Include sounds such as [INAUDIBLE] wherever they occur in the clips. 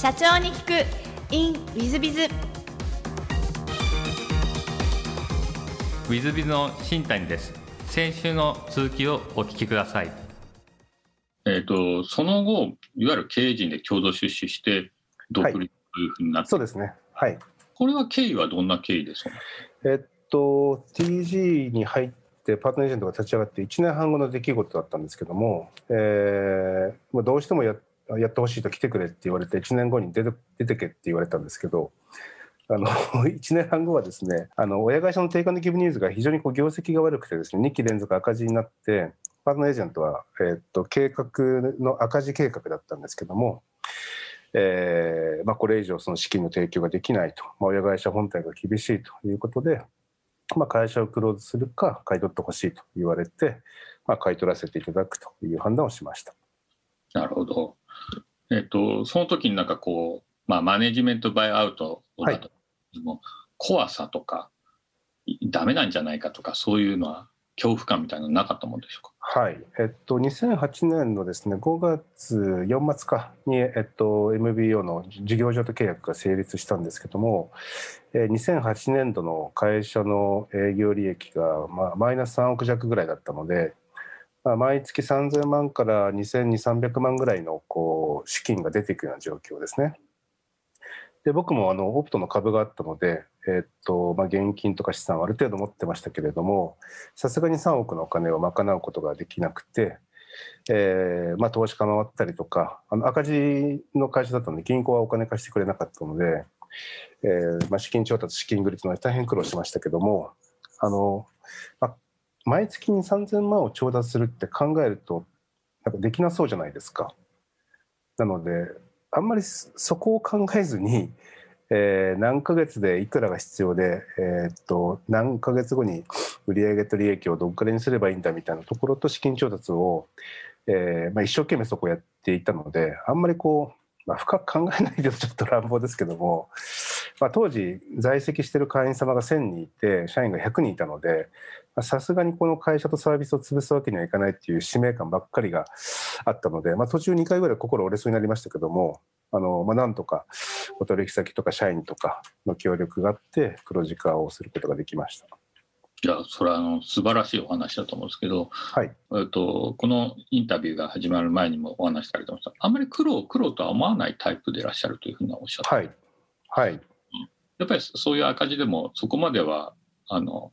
社長に聞く。In ウィズビズウィズビズの新谷です。先週の続きをお聞きください。えっ、とその後いわゆる経営陣で共同出資して独立というふうになって、そうですね。はい。これは経緯はどんな経緯ですか？えっと、TG に入ってパートナーエージェントが立ち上がって1年半後の出来事だったんですけども、えー、もうどうしてもややってほしいと来てくれって言われて1年後に出て出てけって言われたんですけど、あの [LAUGHS] 1年半後はですねあの親会社の定価のギブニューズが非常にこう業績が悪くてですね2期連続赤字になってパートナーエージェントは、えっと計画の赤字計画だったんですけども、えーまあ、これ以上その資金の提供ができないと、まあ、親会社本体が厳しいということで、まあ、会社をクローズするか買い取ってほしいと言われて、まあ、買い取らせていただくという判断をしました。なるほど。えっ、とその時になんかこう、まあ、マネジメントバイアウトだと、も怖さとかダメなんじゃないかとかそういうのは恐怖感みたいなのなかったもんでしょうか？はい、えっと、2008年のですね5月4末かに、えっと、MBO の事業譲渡契約が成立したんですけども、えー2008年度の会社の営業利益が、まあ、マイナス3億弱ぐらいだったので、まあ、毎月3000万から2200、300万ぐらいのこう資金が出ていくような状況ですね。で僕もあのオプトの株があったので、えっとまあ、現金とか資産をある程度持ってましたけれどもさすがに3億のお金を賄うことができなくて、えーまあ、投資家回ったりとかあの赤字の会社だったので銀行はお金貸してくれなかったので、えーまあ、資金調達資金繰りというのは大変苦労しましたけどもあの、まあ、毎月に3000万を調達するって考えるとなんかできなそうじゃないですか。なのであんまりそこを考えずに、えー何ヶ月でいくらが必要で、えーっと何ヶ月後に売上と利益をどっからにすればいいんだみたいなところと資金調達を、えーまあ、一生懸命そこをやっていたのであんまりこう、まあ、深く考えないでちょっと乱暴ですけども、まあ、当時在籍してる会員様が1000人いて社員が100人いたのでさすがにこの会社とサービスを潰すわけにはいかないっていう使命感ばっかりがあったので、まあ、途中2回ぐらい心折れそうになりましたけどもあの、まあ、なんとかお取引先とか社員とかの協力があって黒字化をすることができました。いやそれはあの素晴らしいお話だと思うんですけど、はい、えっと、このインタビューが始まる前にもお話しされてました。あんまり苦労苦労とは思わないタイプでいらっしゃるというふうにおっしゃって、はい、はい、やっぱりそういう赤字でもそこまではあの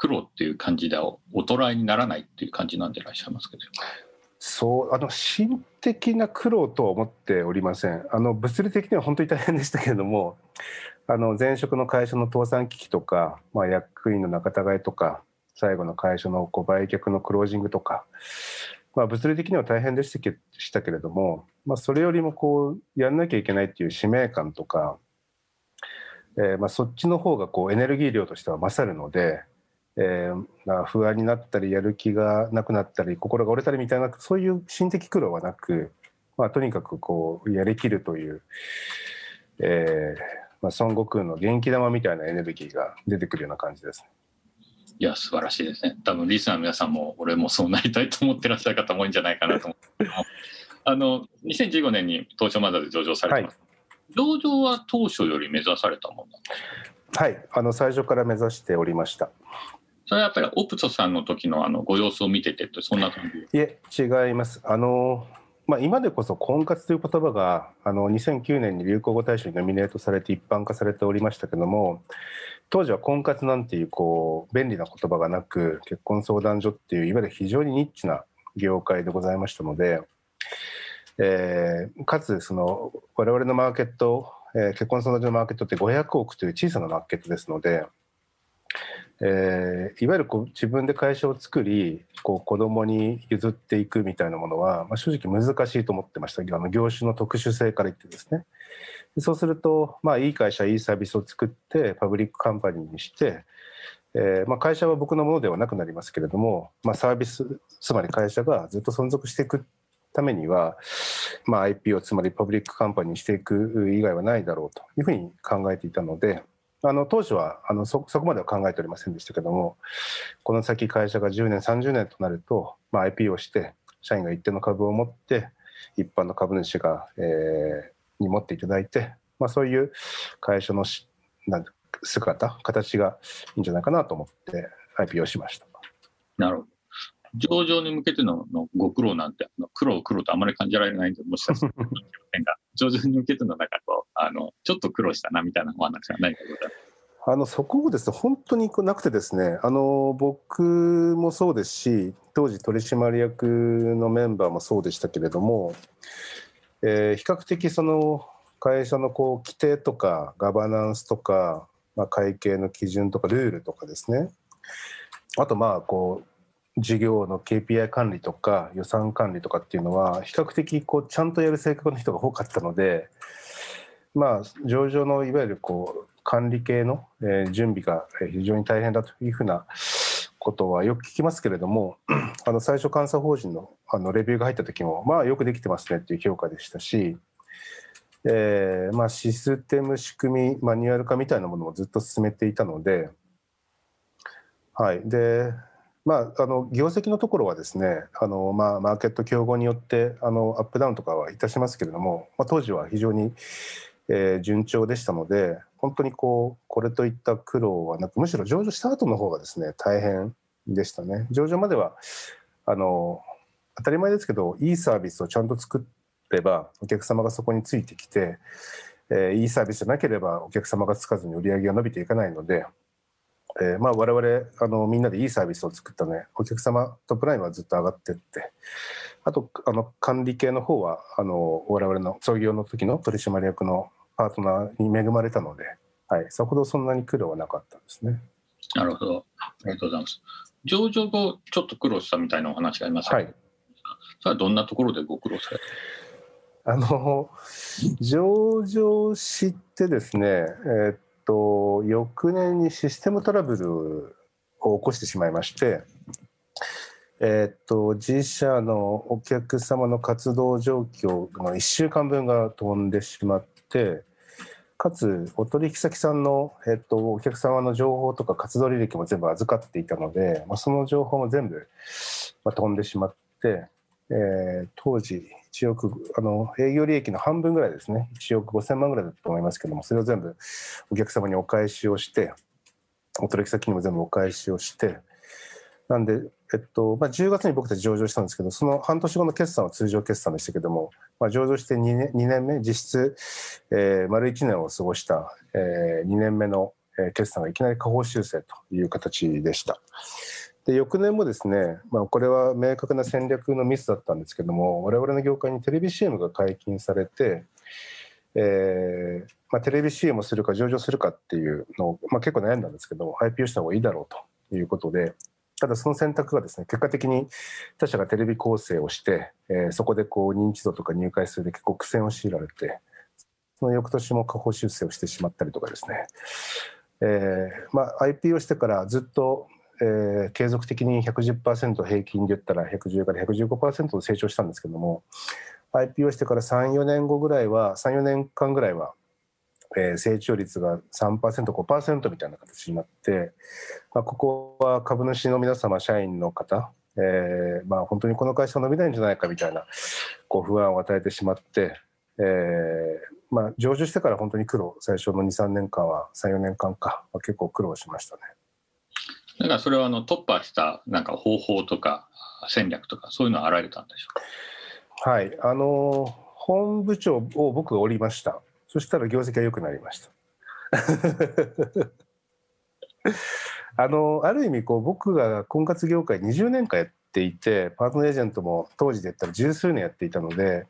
苦労っていう感じではおとらいにならないっていう感じなんでいらっしゃいますけど。そうあの心的な苦労とは思っておりません。あの物理的には本当に大変でしたけれどもあの前職の会社の倒産危機とか、まあ、役員の仲違いとか最後の会社のこう売却のクロージングとか、まあ、物理的には大変でしたけしたけれども、まあ、それよりもこうやんなきゃいけないっていう使命感とか、えーまあ、そっちの方がこうエネルギー量としては勝るので、えーまあ、不安になったりやる気がなくなったり心が折れたりみたいなそういう心的苦労はなく、まあ、とにかくこうやりきるという、えーまあ、孫悟空の元気玉みたいなエネルギーが出てくるような感じですね。いや素晴らしいですね。多分リスナーの皆さんも俺もそうなりたいと思ってらっしゃる方も多いんじゃないかなと思う。んですけどもあの2015年に東証マザーで上場されてます、上場は当初より目指されたものはい、あの最初から目指しておりました。それはやっぱりオプトさんの時のあのご様子を見ててってそんな感じいえ、違います。あの、まあ、今でこそ婚活という言葉があの2009年に流行語大賞にノミネートされて一般化されておりましたけども当時は婚活なんていうこう便利な言葉がなく結婚相談所っていういわゆる非常にニッチな業界でございましたので、えかつその我々のマーケット、え結婚相談所のマーケットって500億という小さなマーケットですので、えーいわゆるこう自分で会社を作りこう子供に譲っていくみたいなものは、まあ、正直難しいと思ってました。あの業種の特殊性から言ってですね。そうすると、まあ、いい会社いいサービスを作ってパブリックカンパニーにして、えーまあ、会社は僕のものではなくなりますけれども、まあ、サービスつまり会社がずっと存続していくためには、まあ、IPO つまりパブリックカンパニーにしていく以外はないだろうというふうに考えていたのであの当初はあのそそこまでは考えておりませんでしたけどもこの先会社が10年30年となると、まあ、IPO して社員が一定の株を持って一般の株主が、えーに持っていただいて、まあ、そういう会社のしなん姿形がいいんじゃないかなと思って IPO しました。なるほど。上場に向けてののご苦労なんて、苦労苦労とあまり感じられないんで、もしかしたら [LAUGHS] 上場に向けてのなんかこう、あの、ちょっと苦労したなみたいなお話はないかございます。あのそこをですね本当になくてですねあの僕もそうですし当時取締役のメンバーもそうでしたけれども、えー比較的その会社のこう規定とかガバナンスとか、まあ、会計の基準とかルールとかですね。あとまあこう事業の KPI 管理とか予算管理とかっていうのは比較的こうちゃんとやる性格の人が多かったのでまあ上場のいわゆるこう管理系の、えー準備が非常に大変だというふうなことはよく聞きますけれども [CLEARS THROAT] あの最初監査法人のあのレビューが入った時もまあよくできてますねっていう評価でしたし、えーまあ、システム仕組みマニュアル化みたいなものもずっと進めていたので、はい、でまあ、あの業績のところはですねあの、まあ、マーケット競合によってあのアップダウンとかはいたしますけれども、まあ、当時は非常に、えー順調でしたので本当にこうこれといった苦労はなくむしろ上場した後の方がですね大変でしたね。上場まではあの当たり前ですけどいいサービスをちゃんと作ればお客様がそこについてきて、えーいいサービスじゃなければお客様がつかずに売り上げが伸びていかないので、えーまあ、我々あのみんなでいいサービスを作ったねお客様トップラインはずっと上がってってあとあの管理系の方はあの我々の創業の時の取締役のパートナーに恵まれたので、はい、さほどそんなに苦労はなかったですね。なるほど。ありがとうございます。上場後、ちょっと苦労したみたいなお話がありますが、はいそれはどんなところでご苦労された？あの上場してですね、えーっと翌年にシステムトラブルを起こしてしまいまして、えーっと自社のお客様の活動状況の1週間分が飛んでしまってかつお取引先さんの、えっとお客様の情報とか活動履歴も全部預かっていたので、まあ、その情報も全部、まあ、飛んでしまって。えー当時1億あの営業利益の半分ぐらいですね1億5000万ぐらいだったと思いますけどもそれを全部お客様にお返しをしてお取引先にも全部お返しをしてなんで、えっとまあ、10月に僕たち上場したんですけどその半年後の決算は通常決算でしたけども、まあ、上場して2年 ,2 年目実質、えー丸1年を過ごした、え2年目の決算がいきなり下方修正という形でした。で翌年もですね、まあ、これは明確な戦略のミスだったんですけども我々の業界にテレビ CM が解禁されて、えーまあ、テレビ CM をするか上場するかっていうのを、まあ、結構悩んだんですけども IPO した方がいいだろうということでただその選択がですね結果的に他社がテレビ構成をして、えーそこでこう認知度とか入会数で結構苦戦を強いられてその翌年も下方修正をしてしまったりとかですね、えーまあ、IPO してからずっとえー継続的に110%平均で言ったら110から115%成長したんですけども IPO してから34年後ぐらいは34年間ぐらいは、えー成長率が 3%5% みたいな形になって、まあ、ここは株主の皆様社員の方、えーまあ、本当にこの会社は伸びないんじゃないかみたいなこう不安を与えてしまって、えーまあ、上場してから本当に苦労最初の23年間は34年間か、まあ、結構苦労しましたね。だからそれはあの突破したなんか方法とか戦略とかそういうのはあられたんでしょうか？はい、あの本部長を僕が降りました。そしたら業績が良くなりました。[LAUGHS] あのある意味こう僕が婚活業界20年間やっていてパートナーエージェントも当時で言ったら十数年やっていたので、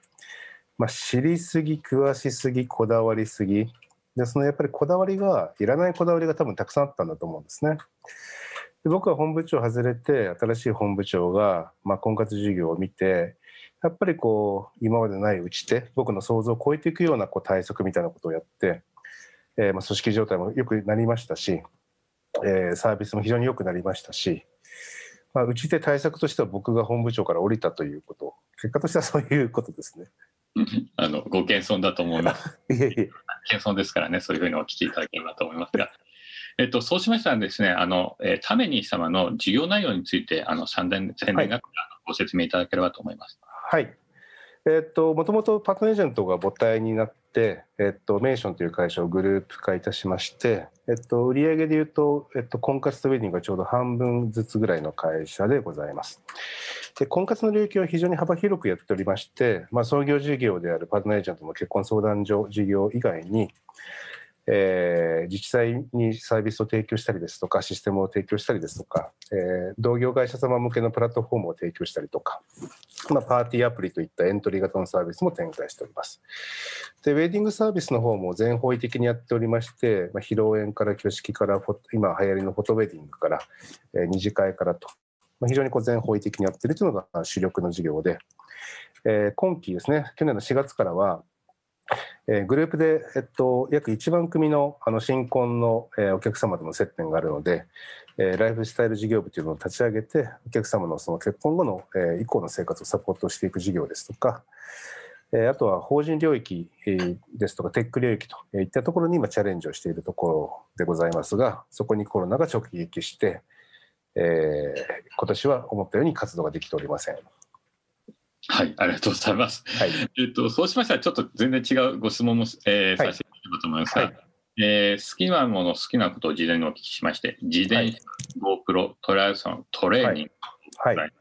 まあ、知りすぎ詳しすぎこだわりすぎでそのやっぱりこだわりがいらないこだわりが多分たくさんあったんだと思うんですね。で僕は本部長外れて新しい本部長が、まあ、婚活事業を見てやっぱりこう今までない打ち手僕の想像を超えていくようなこう対策みたいなことをやって、えーまあ、組織状態も良くなりましたし、えーサービスも非常に良くなりましたし、まあ、打ち手対策としては僕が本部長から降りたということ結果としてはそういうことですね。[LAUGHS] あのご謙遜だと思います。[LAUGHS] いえいえ謙遜ですからね、そういうふうにお聞きいただければと思いますが、えっと、そうしましたらですね、あの、えー、タメニー様の事業内容について、あの、宣伝、宣伝が、あのご説明いただければと思います。はい。はいえっと、もともとパートナーエージェントが母体になって、えっと、メーションという会社をグループ化いたしまして、えっと、売上でいうと、えっと、婚活とウェディングがちょうど半分ずつぐらいの会社でございます。で婚活の領域は非常に幅広くやっておりまして、まあ、創業事業であるパートナーエージェントの結婚相談所事業以外に、えー自治体にサービスを提供したりですとかシステムを提供したりですとか、えー同業会社様向けのプラットフォームを提供したりとか、まあ、パーティーアプリといったエントリー型のサービスも展開しております。でウェディングサービスの方も全方位的にやっておりまして、まあ、披露宴から挙式から今流行りのフォトウェディングから、えー二次会からと、まあ、非常にこう全方位的にやっているというのが主力の事業で、えー今期ですね去年の4月からはえーグループで、えっと、約1万組のあの新婚の、えーお客様との接点があるので、えーライフスタイル事業部というのを立ち上げてお客様のその結婚後の、えー以降の生活をサポートしていく事業ですとか、えーあとは法人領域、ですとかテック領域といったところに今チャレンジをしているところでございますがそこにコロナが直撃して、えー今年は思ったように活動ができておりません。はい、ありがとうございます。はい、えっと、そうしましたら、ちょっと全然違うご質問も、えーさせていただければと思いますが、はい。えー好きなもの、好きなことを事前にお聞きしまして、自転車、GoPro、トライアスロン、トレーニング、はい。はい。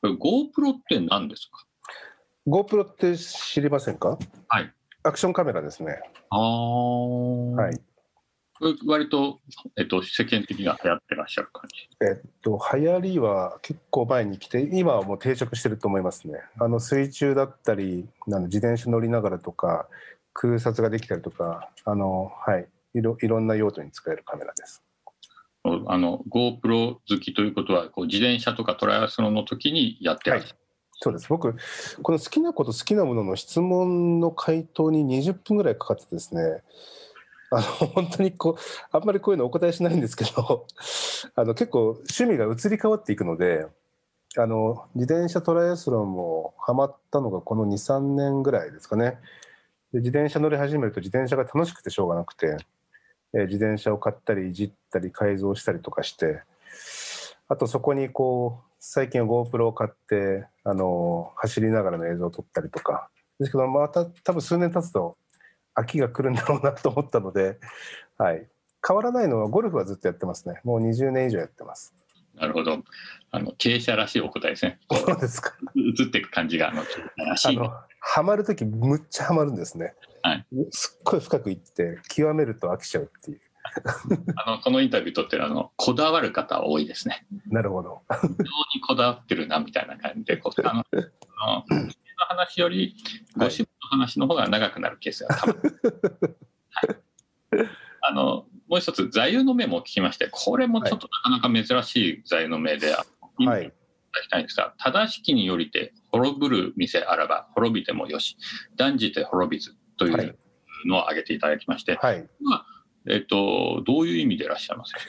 これ GoPro って何ですか？GoPro って知りませんか？はい。アクションカメラですね。あー。はい。割と、えっと、世間的には流行ってらっしゃる感じ。えっと、流行りは結構前に来て、今はもう定着してると思いますね。あの水中だったり、あの自転車乗りながらとか、空撮ができたりとか、あの、はい、いろいろんな用途に使えるカメラです。あの GoPro 好きということはこう自転車とかトライアスロンの時にやってらっしゃる、そうです。僕、この好きなこと、好きなものの質問の回答に20分ぐらいかかってですね、あの本当にこう、あんまりこういうのお答えしないんですけど、[LAUGHS] あの結構趣味が移り変わっていくので、あの自転車トライアスロンもハマったのがこの2、3年ぐらいですかね。で自転車乗り始めると自転車が楽しくてしょうがなくて、えー自転車を買ったりいじったり改造したりとかして、あとそこにこう最近は GoPro を買ってあの走りながらの映像を撮ったりとかですけどまた多分数年経つと飽きが来るんだろうなと思ったので、はい、変わらないのはゴルフはずっとやってますね。もう20年以上やってます。なるほど。あの経営者らしいお答えですね。そうですか。映っていく感じがあのらしい。あのハマる時むっちゃハマるんですね、はい。すっごい深くいって極めると飽きちゃうっていう。[LAUGHS] あのこのインタビューとってるあのこだわる方多いですね。なるほど。非常にこだわってるなみたいな感じでこうあのあ [LAUGHS] のの話よりご趣味の話の方が長くなるケースが多分、[LAUGHS] はい。あのもう一つ座右の銘も聞きましてこれもちょっとなかなか珍しい座右の銘で、意味をい。ただきたいんですが正しきによりて滅ぶる店あらば滅びてもよし。断じて滅びずといはい。うのを挙げていただきまして、はい。えっと、どういう意味でいらっしゃいます？か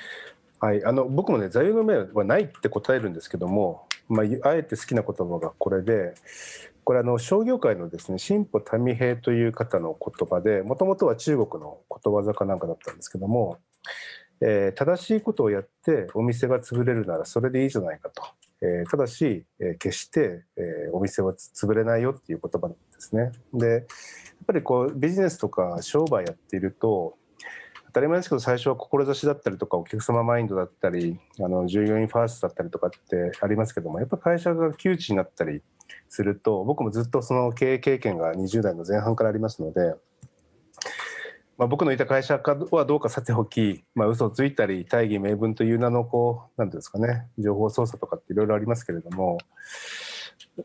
はい、あの僕もね座右の銘はないって答えるんですけども、まあ、あえて好きな言葉がこれでこれあの商業界のですね進歩民平という方の言葉でもともとは中国のことわざかなんかだったんですけども、えー正しいことをやってお店が潰れるならそれでいいじゃないかと、えーただし、えー決して、えーお店は潰れないよっていう言葉なんですね。でやっぱりこうビジネスとか商売やっていると当たり前ですけど最初は志だったりとかお客様マインドだったりあの従業員ファーストだったりとかってありますけどもやっぱ会社が窮地になったりすると僕もずっとその経営経験が20代の前半からありますので、まあ、僕のいた会社はどうかさておき、まあ、嘘をついたり大義名分という名のこうなんていうんですかね情報操作とかっていろいろありますけれども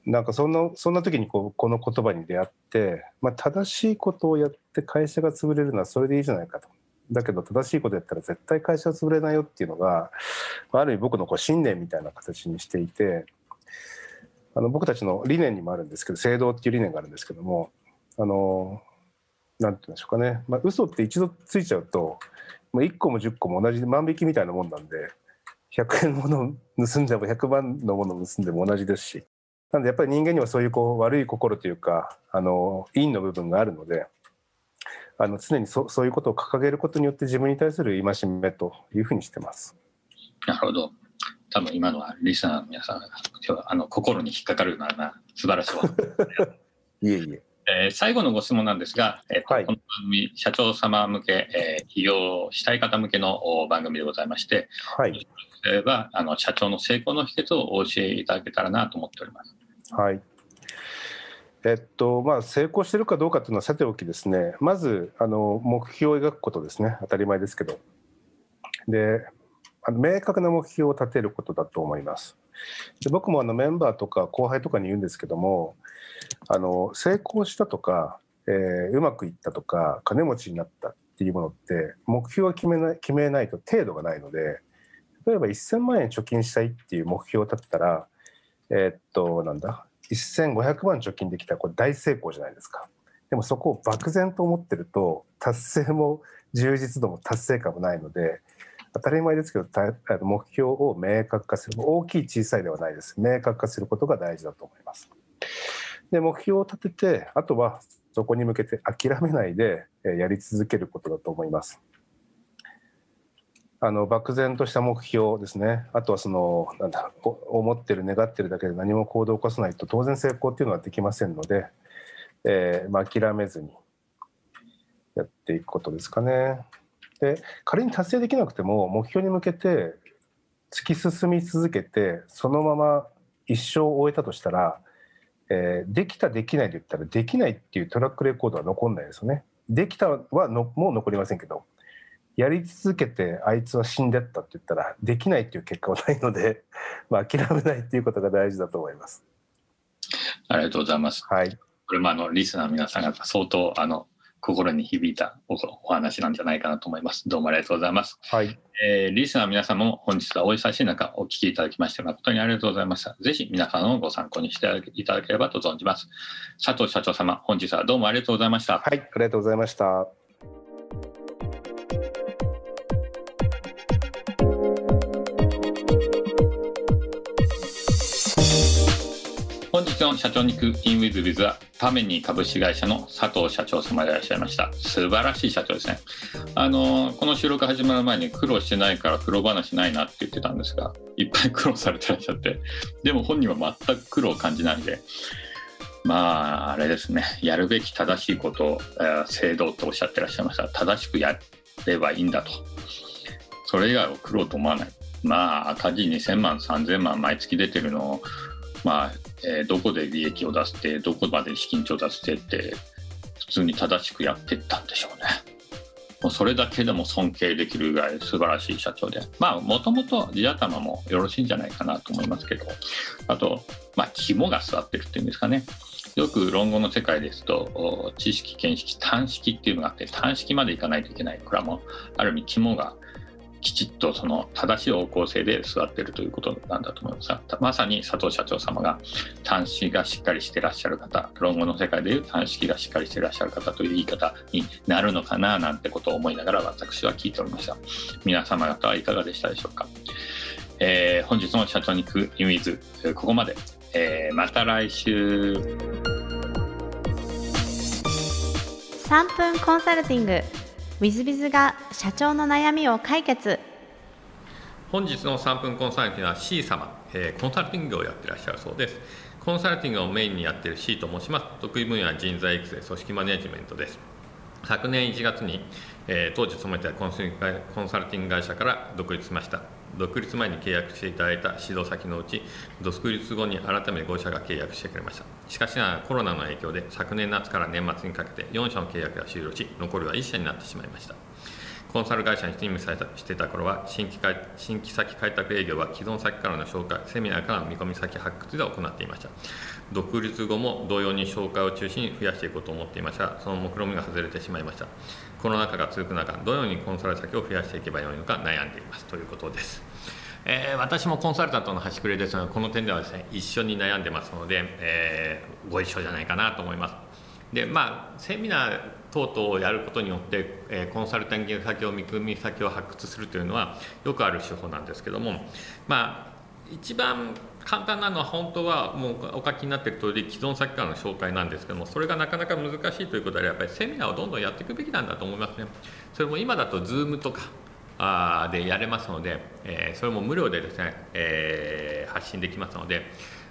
なんかそんなそんな時にこうこの言葉に出会って、まあ、正しいことをやって会社が潰れるのはそれでいいじゃないかと。だけど正しいことやったら絶対会社は潰れないよっていうのがあある意味僕のこう信念みたいな形にしていてあの僕たちの理念にもあるんですけど正道っていう理念があるんですけどもあのなんていうんでしょうかね、まあ、嘘って一度ついちゃうともう1個も10個も同じ万引きみたいなもんなんで100円のものを盗んでも100万のものを盗んでも同じですしなんでやっぱり人間にはそういうこう悪い心というかあの陰の部分があるのであの常にそそういうことを掲げることによって自分に対する戒めというふうにしてます。なるほど。多分今のはリスナーの皆さんが今日はあの心に引っかかるような素晴らしい [LAUGHS] いえいえ。えー最後のご質問なんですが、えーとはいこの番組、社長様向け、えー起業したい方向けのお番組でございまして、はい。えーはあの社長の成功の秘訣をお教えいただけたらなと思っております。はい。えっとまあ、成功してるかどうかというのはさておきですね、まずあの目標を描くことですね、当たり前ですけど。で、あの明確な目標を立てることだと思います。で僕もあのメンバーとか後輩とかに言うんですけども、あの成功したとか、えーうまくいったとか、金持ちになったっていうものって、目標を決めない決めないと程度がないので、例えば1000万円貯金したいっていう目標を立てたら、えーっと、なんだ、1500万貯金できたらこれ大成功じゃないですか。でもそこを漠然と思ってると、達成も充実度も達成感もないので、当たり前ですけど、目標を明確化する、大きい小さいではないです。明確化することが大事だと思います。で、目標を立てて、あとはそこに向けて諦めないでえやり続けることだと思います。あの漠然とした目標ですね、あとはそのなんだ思ってる、願ってるだけで何も行動を起こさないと当然成功っていうのはできませんので、えーまあ、諦めずにやっていくことですかね。で仮に達成できなくても目標に向けて突き進み続けてそのまま一生を終えたとしたら、えーできたできないで言ったらできないっていうトラックレコードは残んないですよね。できたはのもう残りませんけどやり続けてあいつは死んでったって言ったらできないっていう結果はないので、[LAUGHS] まあ、諦めないっていうことが大事だと思います。ありがとうございます。はい、これもあのリスナーの皆さん方相当あの心に響いたおお話なんじゃないかなと思います。どうもありがとうございます。はい、えーリスナーの皆さんも本日はお忙しい中お聞きいただきまして誠にありがとうございました。ぜひ皆さんのご参考にしていただければと存じます。佐藤社長様、本日はどうもありがとうございました。はい、ありがとうございました。本日の社長に行く in with biz はタメニー株式会社の佐藤社長様でいらっしゃいました。素晴らしい社長ですね。あのこの収録始まる前に苦労してないから苦労話ないなって言ってたんですがいっぱい苦労されてらっしゃってでも本人は全く苦労を感じないんでまああれですね。やるべき正しいことを、えー正道とおっしゃってらっしゃいました。正しくやればいいんだと。それ以外を苦労と思わない。まあ赤字2000万3000万毎月出てるのをまあ、えーどこで利益を出してどこまで資金調達してって普通に正しくやってったんでしょうね。もうそれだけでも尊敬できるぐらい素晴らしい社長で。まあもともと地頭もよろしいんじゃないかなと思いますけど。あと、まあ、肝が座ってるっていうんですかね。よく論語の世界ですと知識見識短識っていうのがあって短識までいかないといけない。これはもうある意味肝がきちっとその正しい方向性で座ってるということなんだと思います。がまさに佐藤社長様が短式がしっかりしてらっしゃる方論語の世界でいう短式がしっかりしてらっしゃる方という言い方になるのかななんてことを思いながら私は聞いておりました。皆様方はいかがでしたでしょうか、えー本日の社長に行くイミズここまで、えーまた来週。3分コンサルティング。ウィズビズが社長の悩みを解決。本日の3分コンサルティングは C 様、えーコンサルティングをやってらっしゃるそうです。コンサルティングをメインにやっている C と申します。得意分野は人材育成組織マネジメントです。昨年1月に、えー当時勤めていたコンサルティング会社から独立しました。独立前に契約していただいた指導先のうち独立後に改めて5社が契約してくれました。しかしながらコロナの影響で昨年夏から年末にかけて4社の契約が終了し残りは1社になってしまいました。コンサル会社に勤務されたしていた頃は新規開新規先開拓営業は既存先からの紹介セミナーからの見込み先発掘で行っていました。独立後も同様に紹介を中心に増やしていこうと思っていました。がその目論見が外れてしまいました。コロナ禍が続く中どのようにコンサル先を増やしていけばよいのか悩んでいます。ということです。えー私もコンサルタントの端くれですがこの点ではですね一緒に悩んでますので、えーご一緒じゃないかなと思います。でまあセミナー等々をやることによって、えーコンサルタント先を見込み先を発掘するというのはよくある手法なんですけどもまあ一番簡単なのは本当はもうお書きになっている通り既存先からの紹介なんですけどもそれがなかなか難しいということでやっぱりセミナーをどんどんやっていくべきなんだと思いますね。それも今だと Zoom とかあでやれますので、えーそれも無料でですね、えー発信できますので、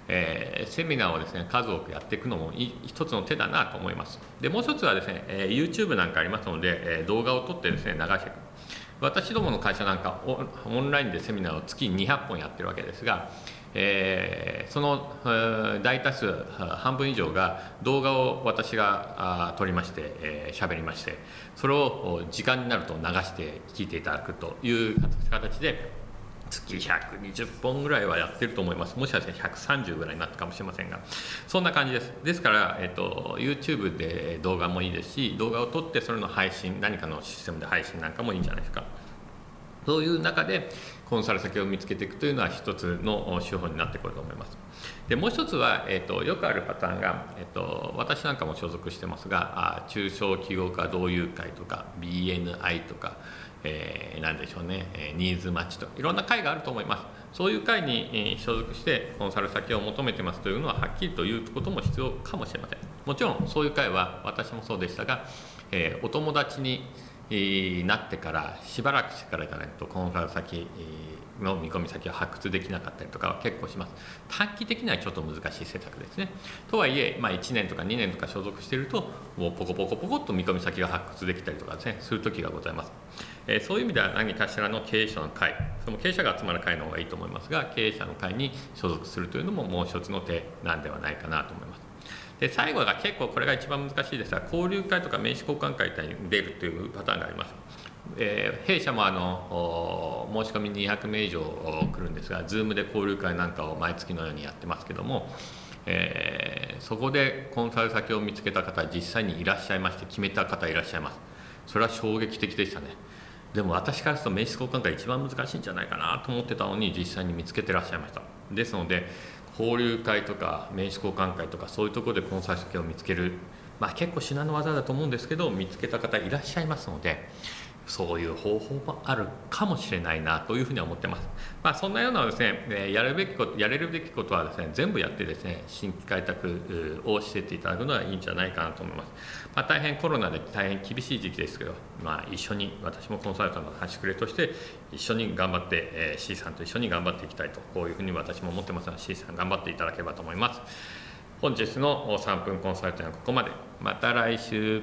えー、セミナーをですね数多くやっていくのも一つの手だなと思います。でもう一つはですね、えー、YouTube なんかありますので、えー、動画を撮ってですね流していく。私どもの会社なんかオンラインでセミナーを月200本やってるわけですが、えー、その、大多数半分以上が動画を私が撮りまして喋、えー、りましてそれを時間になると流して聞いていただくという形で月120本ぐらいはやってると思います。もしかしたら130ぐらいになったかもしれませんが。そんな感じです。ですから、えっと、YouTube で動画もいいですし動画を撮ってそれの配信何かのシステムで配信なんかもいいんじゃないですか。そういう中でコンサル先を見つけていくというのは一つの手法になってくると思います。でもう一つは、えーと、よくあるパターンが、えーと、私なんかも所属してますがあ中小企業家同友会とか BNI とかえー、何でしょうね、えニーズマッチといろんな会があると思います。そういう会に所属してコンサル先を求めてますというのははっきりと言うことも必要かもしれません。もちろんそういう会は私もそうでしたが、えー、お友達になってからしばらくしてからじゃないとコンサル先の見込み先を発掘できなかったりとかは結構します。短期的にはちょっと難しい施策ですね。とはいえ、まあ、1年とか2年とか所属しているともうポコポコポコっと見込み先が発掘できたりとかですねする時がございます。えそういう意味では何かしらの経営者の会その経営者が集まる会の方がいいと思いますが経営者の会に所属するというのももう一つの手なんではないかなと思います。で最後が結構これが一番難しいですが交流会とか名刺交換会に出るというパターンがあります。えー、弊社もあの申し込み200名以上来るんですが Zoom で交流会なんかを毎月のようにやってますけども、えー、そこでコンサル先を見つけた方実際にいらっしゃいまして決めた方いらっしゃいます。それは衝撃的でしたね。でも私からすると名刺交換が一番難しいんじゃないかなと思ってたのに実際に見つけてらっしゃいました。ですので交流会とか名刺交換会とかそういうところでコンサル先を見つける。まあ結構至難の技だと思うんですけど見つけた方いらっしゃいますのでそういう方法もあるかもしれないなというふうに思ってます。まあ、そんなようなですね、やるべきこと、やれるべきことはですね、全部やってですね、新規開拓をしていっていただくのはいいんじゃないかなと思います。まあ、大変コロナで大変厳しい時期ですけど、まあ、一緒に、私もコンサルタントの端くれとして、一緒に頑張って、えー、C さんと一緒に頑張っていきたいと、こういうふうに私も思ってますので、C さん頑張っていただければと思います。本日の3分コンサルティングはここまで。また来週。